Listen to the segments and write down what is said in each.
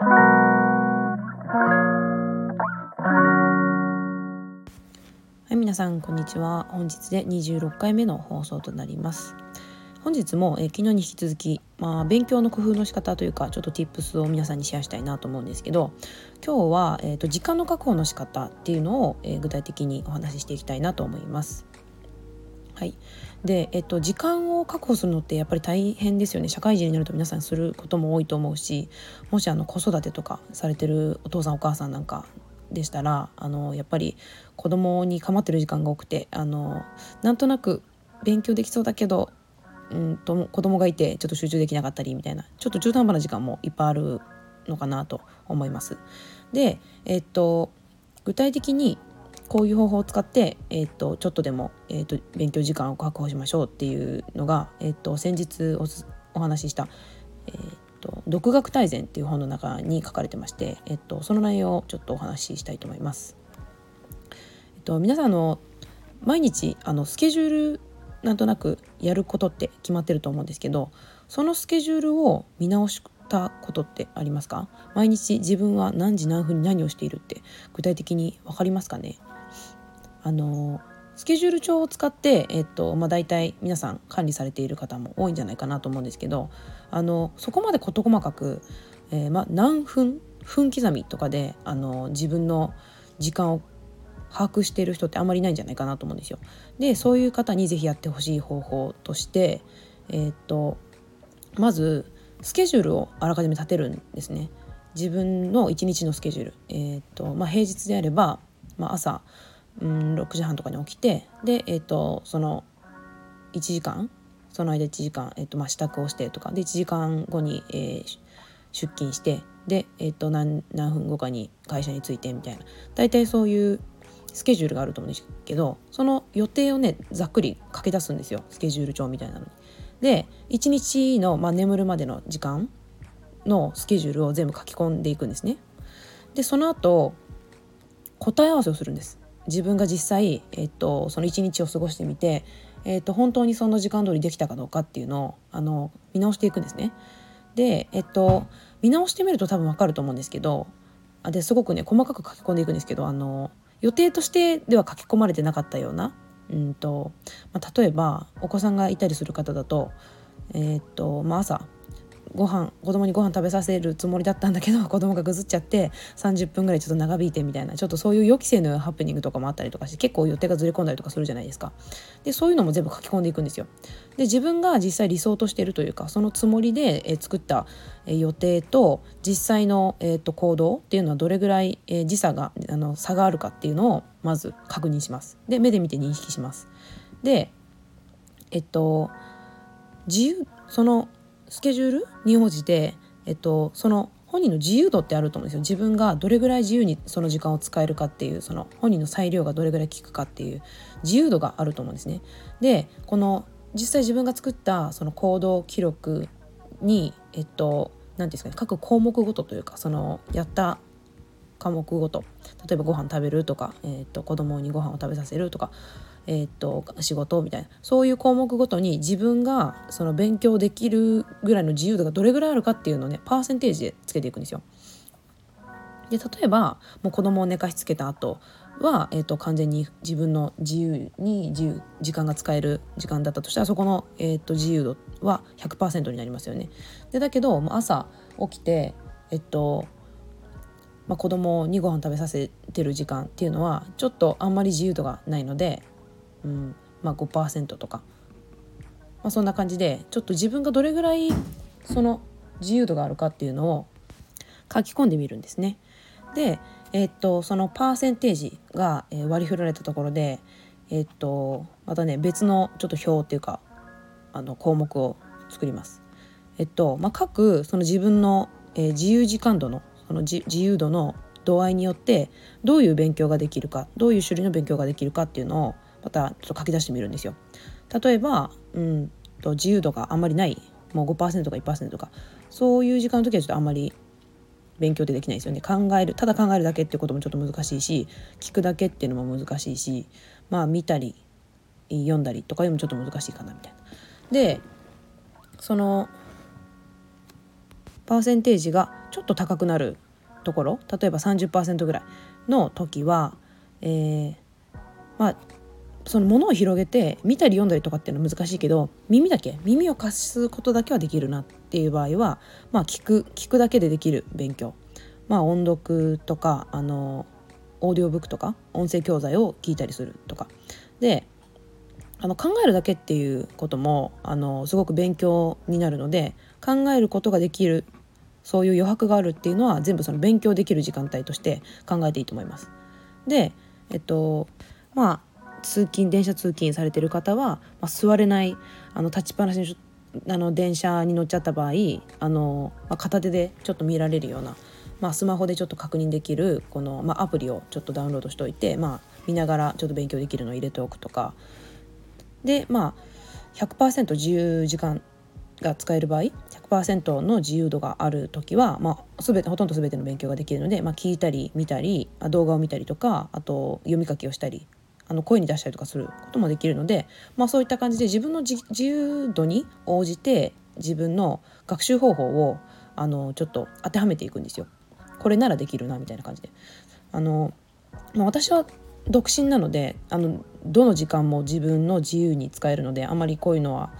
はい皆さんこんにちは本日で26回目の放送となります本日も、え昨日に引き続き、まあ、勉強の工夫の仕方というかちょっと tips を皆さんにシェアしたいなと思うんですけど今日は、えーと、時間の確保の仕方っていうのを、えー、具体的にお話ししていきたいなと思います。はい、で、えっと、時間を確保するのってやっぱり大変ですよね社会人になると皆さんすることも多いと思うしもしあの子育てとかされてるお父さんお母さんなんかでしたらあのやっぱり子供に構ってる時間が多くてあのなんとなく勉強できそうだけどうんと子供がいてちょっと集中できなかったりみたいなちょっと中途半端な時間もいっぱいあるのかなと思います。で、えっと具体的にこういう方法を使って、えーと、ちょっとでも、えーと、勉強時間を確保しましょうっていうのが、えーと、先日おお話しした、えー、と「独学大全」っていう本の中に書かれてまして、えー、とその内容をちょっとお話ししたいと思います。えー、と皆さんの毎日あのスケジュールなんとなくやることって決まってると思うんですけどそのスケジュールを見直したことってありますか？毎日自分は何時何分に何をしているって具体的に分かりますかね？あのスケジュール帳を使って、えっとまあ、大体皆さん管理されている方も多いんじゃないかなと思うんですけどあのそこまで事細かく、えー、ま、何分分刻みとかであの自分の時間を把握している人ってあんまりいないんじゃないかなと思うんですよ。でそういう方に是非やってほしい方法として、え、っとまずスケジュールをあらかじめ立てるんですね。自分の一日のスケジュール、えー、っとまあ、平日であれば、まあ、朝うん6時半とかに起きてで、えーと、その1時間その間1時間、えーとまあ、支度をしてとかで1時間後に、えー、出勤してで、えーと、何何分後かに会社に着いてみたいな大体そういうスケジュールがあると思うんですけどその予定をねざっくり書き出すんですよスケジュール帳みたいなのに。で1日の、まあ、眠るまでの時間のスケジュールを全部書き込んでいくんですね。でその後答え合わせをするんです。自分が実際、えっと、その一日を過ごしてみて、えっと、本当にその時間通りできたかどうかっていうのをあの見直していくんですね。で、えっと、見直してみると多分わかると思うんですけどあですごくね細かく書き込んでいくんですけどあの予定としてでは書き込まれてなかったような、うんとまあ、例えばお子さんがいたりする方だと,、え、っとまあ、朝ご飯子供にご飯食べさせるつもりだったんだけど 子供がぐずっちゃって30分ぐらいちょっと長引いてみたいなちょっとそういう予期せぬハプニングとかもあったりとかして結構予定がずれ込んだりとかするじゃないですか。でそういうのも全部書き込んでいくんですよ。で自分が実際理想としているというかそのつもりで、え作った、予定と実際の、えーと、行動っていうのはどれぐらい、え時差があの差があるかっていうのをまず確認します。で目で見て認識します。でえっと自由そのスケジュールに応じて、えっと、その本人の自由度ってあると思うんですよ自分がどれぐらい自由にその時間を使えるかっていうその本人の裁量がどれぐらい効くかっていう自由度があると思うんですね。でこの実際自分が作ったその行動記録にえっと何ですかね各項目ごとというかそのやった科目ごと例えばご飯食べるとか、えっと子供にご飯を食べさせるとかえー、っと仕事みたいなそういう項目ごとに自分がその勉強できるぐらいの自由度がどれぐらいあるかっていうのをねパーセンテージでつけていくんですよ。で例えばもう子供を寝かしつけた後は、えーと、完全に自分の自由に自由時間が使える時間だったとしたらそこの、えーと、自由度は100%になりますよね。でだけど朝起きて、えっとまあ、子供にご飯食べさせてる時間っていうのはちょっとあんまり自由度がないのでうんまあ、5%とか、まあ、そんな感じでちょっと自分がどれぐらいその自由度があるかっていうのを書き込んでみるんですね。で、えー、っとそのパーセンテージが、え割り振られたところで、えー、っとまたね別のちょっと表っていうかあの項目を作ります。えっとまあ、各その自分の、えー、自由時間度のその自由度の度合いによってどういう勉強ができるかどういう種類の勉強ができるかっていうのをまたちょっと書き出してみるんですよ。例えば、うんと自由度があんまりないもう5%とか1%とかそういう時間の時はちょっとあんまり勉強ってできないですよね考えるただ考えるだけってこともちょっと難しいし聞くだけっていうのも難しいしまあ見たり読んだりとかでもちょっと難しいかなみたいな。でそのパーセンテージがちょっと高くなるところ例えば30%ぐらいの時は、えー、まあそのものを広げて見たり読んだりとかっていうのは難しいけど耳だけ耳を貸すことだけはできるなっていう場合は、まあ、聞く聞くだけでできる勉強、まあ、音読とかあのオーディオブックとか音声教材を聞いたりするとかであの考えるだけっていうこともあのすごく勉強になるので考えることができるそういう余白があるっていうのは全部その勉強できる時間帯として考えていいと思います。でえっとまあ通勤電車通勤されてる方は、まあ、座れないあの立ちっぱなしにあの電車に乗っちゃった場合あの、まあ、片手でちょっと見られるような、まあ、スマホでちょっと確認できるこの、まあ、アプリをちょっとダウンロードしておいて、まあ、見ながらちょっと勉強できるのを入れておくとか。でまあ100%自由時間が使える場合100%の自由度がある時は、まあ、全てほとんど全ての勉強ができるので、まあ、聞いたり見たり動画を見たりとかあと読み書きをしたりあの声に出したりとかすることもできるので、まあ、そういった感じで自分の自由度に応じて自分の学習方法をあのちょっと当てはめていくんですよ。これならできるなみたいな感じで。あのまあ、私は独身なのであのどの時間も自分の自由に使えるのであまりこういうのは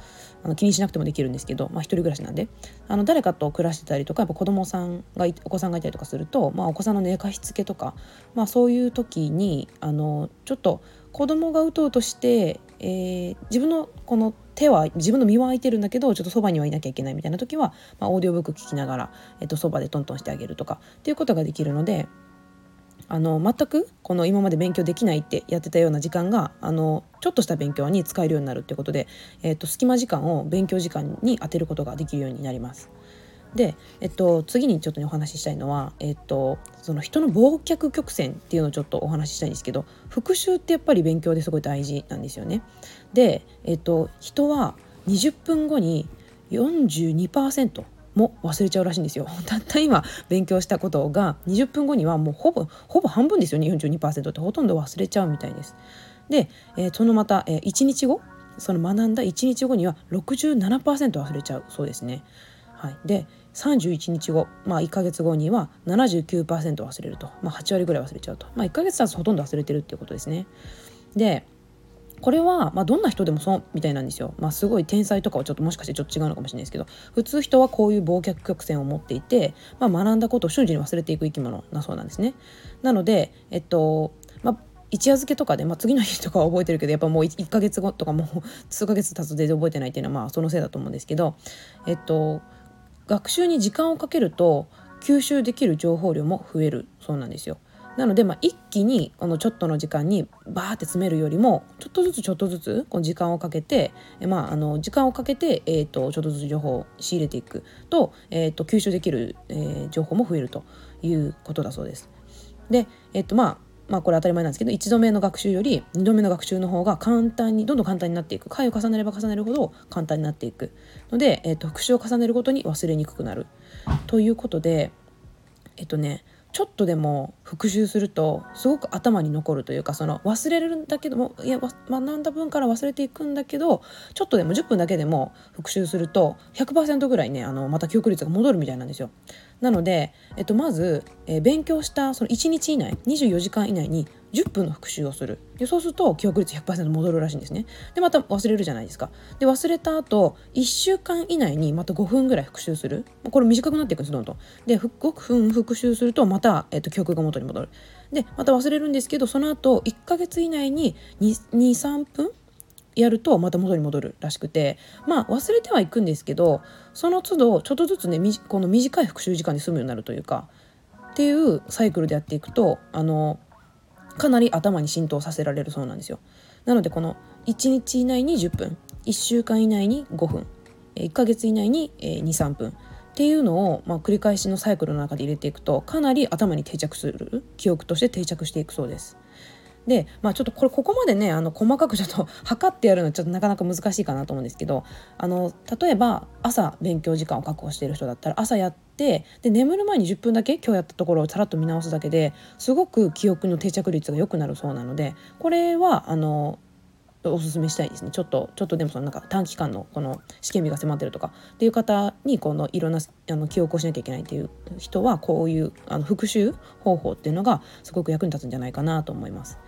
あの気にしなくてもできるんですけど、まあ、一人暮らしなんであの誰かと暮らしてたりとかやっぱ子供さんがお子さんがいたりとかすると、まあ、お子さんの寝かしつけとか、まあ、そういう時にあのちょっと子供がうとうとして、えー、自分のこの手は自分の身は空いてるんだけどちょっとそばにはいなきゃいけないみたいな時は、まあ、オーディオブック聞きながら、えっと、そばでトントンしてあげるとかっていうことができるのであの全くこの今まで勉強できないってやってたような時間があのちょっとした勉強に使えるようになるっていうことで、えっと、隙間時間を勉強時間に当てることができるようになります。で、えっと、次にちょっと、ね、お話ししたいのは、えっと、その人の忘却曲線っていうのをちょっとお話ししたいんですけど復習ってやっぱり勉強ですごい大事なんですよね。で、えっと、人は20分後に42%も忘れちゃうらしいんですよ。たった今勉強したことが20分後にはもうほぼほぼ半分ですよ。ね42%ってほとんど忘れちゃうみたいです。で、えー、そのまた、えー、1日後その学んだ1日後には67%忘れちゃうそうですね。はい、で31日後、まあ、1か月後には79%忘れると、まあ、8割ぐらい忘れちゃうと、まあ、1か月経つとほとんど忘れてるっていうことですね。でこれは、まあ、どんな人でもそうみたいなんですよ。まあ、すごい天才とかはちょっともしかしてちょっと違うのかもしれないですけど普通人はこういう忘却曲線を持っていて、まあ、学んだことを瞬時に忘れていく生き物なそうなんですね。なので、えっとまあ、一夜漬けとかで、まあ、次の日とかは覚えてるけどやっぱもう 1, 1ヶ月後とかもう 数ヶ月経つと全然覚えてないっていうのはまあそのせいだと思うんですけど、えっと、学習に時間をかけると吸収できる情報量も増えるそうなんですよ。なので、まあ、一気にこのちょっとの時間にバーって詰めるよりもちょっとずつちょっとずつこの時間をかけて、えまあ、あの時間をかけて、えーと、ちょっとずつ情報を仕入れていくと,、えーと、吸収できる、えー、情報も増えるということだそうです。で、えーとまあまあこれ当たり前なんですけど1度目の学習より2度目の学習の方が簡単にどんどん簡単になっていく。回を重ねれば重ねるほど簡単になっていく。ので、えー、と復習を重ねるごとに忘れにくくなる。ということでえっ、とねちょっとでも復習するとすごく頭に残るというかその忘れるんだけどもいや学んだ分から忘れていくんだけどちょっとでも10分だけでも復習すると100%ぐらいねあのまた記憶率が戻るみたいなんですよ。なので、えっと、まず、えー、勉強したその1日以内24時間以内に10分の復習をする。でそうすると記憶率100%戻るらしいんですね。でまた忘れるじゃないですか。で忘れた後1週間以内にまた5分ぐらい復習する。これ短くなっていくんですどんどん。で5分復習するとまた、えっと、記憶が元に戻る。でまた忘れるんですけどその後1ヶ月以内に23分やるとまた元に戻るらしくて。まあ忘れてはいくんですけどその都度ちょっとずつねこの短い復習時間で済むようになるというかっていうサイクルでやっていくとあのかなり頭に浸透させられるそうなんですよ。なのでこの1日以内に10分1週間以内に5分1ヶ月以内に23分っていうのを、まあ、繰り返しのサイクルの中で入れていくとかなり頭に定着する記憶として定着していくそうです。で、まあ、ちょっとこれここまでねあの細かくちょっと 測ってやるのはちょっとなかなか難しいかなと思うんですけどあの例えば朝勉強時間を確保している人だったら朝やってで眠る前に10分だけ今日やったところをさらっと見直すだけですごく記憶の定着率が良くなるそうなのでこれはあのおすすめしたいですねちょっとちょっとでもそのなんか短期間のこの試験日が迫ってるとかっていう方にこのいろんなあの記憶をしなきゃいけないっていう人はこういうあの復習方法っていうのがすごく役に立つんじゃないかなと思います。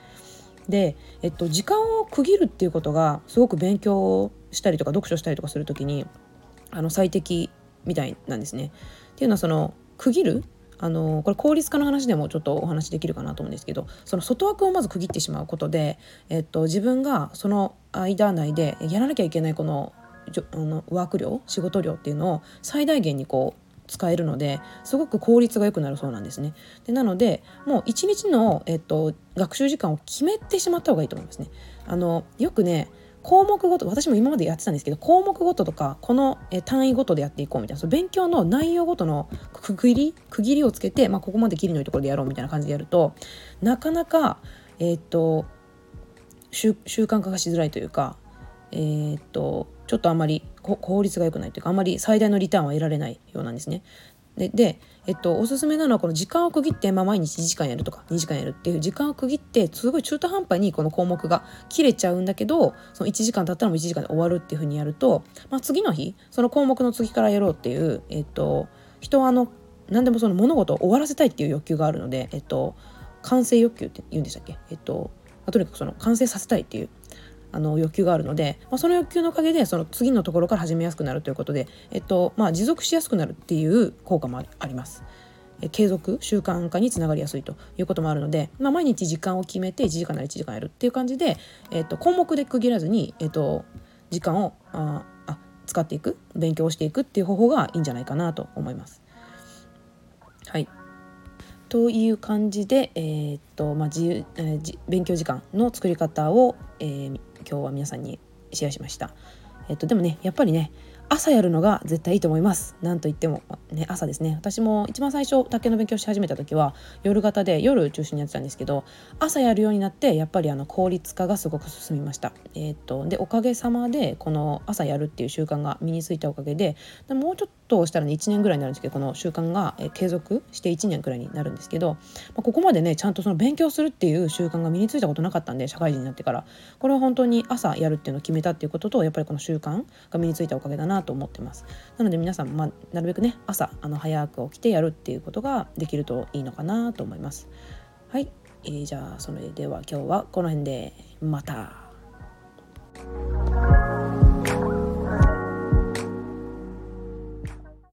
で、えっと、時間を区切るっていうことがすごく勉強したりとか読書したりとかする時にあの最適みたいなんですね。っていうのはその区切る？あのこれ効率化の話でもちょっとお話できるかなと思うんですけどその外枠をまず区切ってしまうことで、えっと、自分がその間内でやらなきゃいけないこのあのワーク量仕事量っていうのを最大限にこう使えるのですごく効率が良くなるそうなんですね。でなのでもう一日の、えっと、学習時間を決めてしまった方がいいと思いますね。あのよくね項目ごと私も今までやってたんですけど項目ごととかこの単位ごとでやっていこうみたいなその勉強の内容ごとの区切り区切りをつけて、まあ、ここまで切りのいいところでやろうみたいな感じでやるとなかなか、えー、っと習慣化がしづらいというか、えー、っとちょっとあんまり効率が良くないというかあんまり最大のリターンは得られないようなんですね。でで、えっと、おすすめなのはこの時間を区切って、まあ、毎日1時間やるとか2時間やるっていう時間を区切ってすごい中途半端にこの項目が切れちゃうんだけどその1時間経ったらもう1時間で終わるっていうふうにやると、まあ、次の日その項目の次からやろうっていう、えっと、人はあの何でもその物事を終わらせたいっていう欲求があるので、えっと、完成欲求って言うんでしたっけ、えっと、とにかくその完成させたいっていうあの欲求があるので、まあ、その欲求のおかげでその次のところから始めやすくなるということで、えっとまあ、持続しやすくなるっていう効果もあります。継続習慣化につながりやすいということもあるので、まあ、毎日時間を決めて1時間なら1時間やるっていう感じで、えっと、項目で区切らずに、えっと、時間をああ使っていく勉強していくっていう方法がいいんじゃないかなと思います。はいという感じで、えー、っとまあ、自由、えー、勉強時間の作り方を、えー、今日は皆さんにシェアしました。えっと、でもねやっぱりね朝やるのが絶対いいと思います。なんといっても、ね、朝ですね。私も一番最初、卓球の勉強し始めた時は、夜型で夜中心にやってたんですけど、朝やるようになって、やっぱりあの効率化がすごく進みました。えー、っと、で、おかげさまで、この朝やるっていう習慣が身についたおかげで、でもうちょっとしたらね、1年ぐらいになるんですけど、この習慣が継続して1年くらいになるんですけど、まあ、ここまでね、ちゃんとその勉強するっていう習慣が身についたことなかったんで、社会人になってから。これは本当に朝やるっていうのを決めたっていうことと、やっぱりこの習慣が身についたおかげだななと思ってます。なので皆さん、まあ、なるべくね朝あの早く起きてやるっていうことができるといいのかなと思います。はい、えー、じゃあそれでは今日はこの辺でまた。